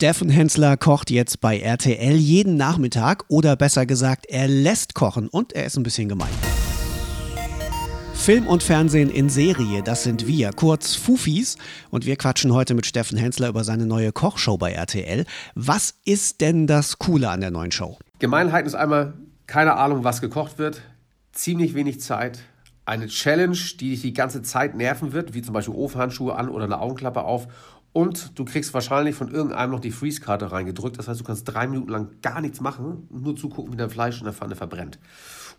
Steffen Hensler kocht jetzt bei RTL jeden Nachmittag oder besser gesagt, er lässt kochen und er ist ein bisschen gemein. Film und Fernsehen in Serie, das sind wir, kurz Fufis. Und wir quatschen heute mit Steffen Hensler über seine neue Kochshow bei RTL. Was ist denn das Coole an der neuen Show? Gemeinheiten ist einmal keine Ahnung, was gekocht wird, ziemlich wenig Zeit, eine Challenge, die dich die ganze Zeit nerven wird, wie zum Beispiel Ofenhandschuhe an oder eine Augenklappe auf. Und du kriegst wahrscheinlich von irgendeinem noch die Freeze-Karte reingedrückt. Das heißt, du kannst drei Minuten lang gar nichts machen, nur zugucken, wie dein Fleisch in der Pfanne verbrennt.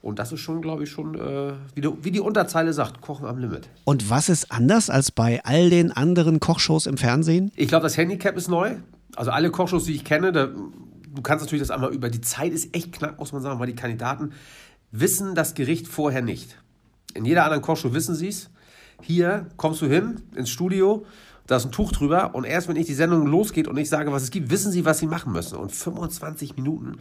Und das ist schon, glaube ich, schon, äh, wie, du, wie die Unterzeile sagt, Kochen am Limit. Und was ist anders als bei all den anderen Kochshows im Fernsehen? Ich glaube, das Handicap ist neu. Also alle Kochshows, die ich kenne, da, du kannst natürlich das einmal über die Zeit ist echt knapp, muss man sagen, weil die Kandidaten wissen das Gericht vorher nicht. In jeder anderen Kochshow wissen sie es. Hier kommst du hin ins Studio, da ist ein Tuch drüber und erst wenn ich die Sendung losgeht und ich sage, was es gibt, wissen sie, was sie machen müssen. Und 25 Minuten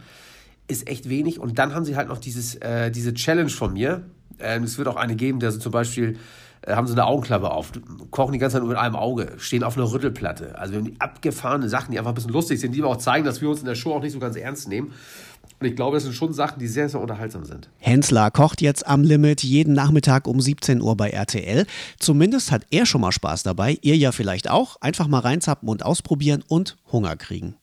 ist echt wenig. Und dann haben sie halt noch dieses, äh, diese Challenge von mir. Ähm, es wird auch eine geben, der so zum Beispiel äh, haben sie eine Augenklappe auf, kochen die ganze Zeit nur mit einem Auge, stehen auf einer Rüttelplatte. Also wir haben die abgefahrene Sachen, die einfach ein bisschen lustig sind, die wir auch zeigen, dass wir uns in der Show auch nicht so ganz ernst nehmen. Und ich glaube, das sind schon Sachen, die sehr, sehr unterhaltsam sind. Hensler kocht jetzt am Limit jeden Nachmittag um 17 Uhr bei RTL. Zumindest hat er schon mal Spaß dabei. Ihr ja vielleicht auch. Einfach mal reinzappen und ausprobieren und Hunger kriegen.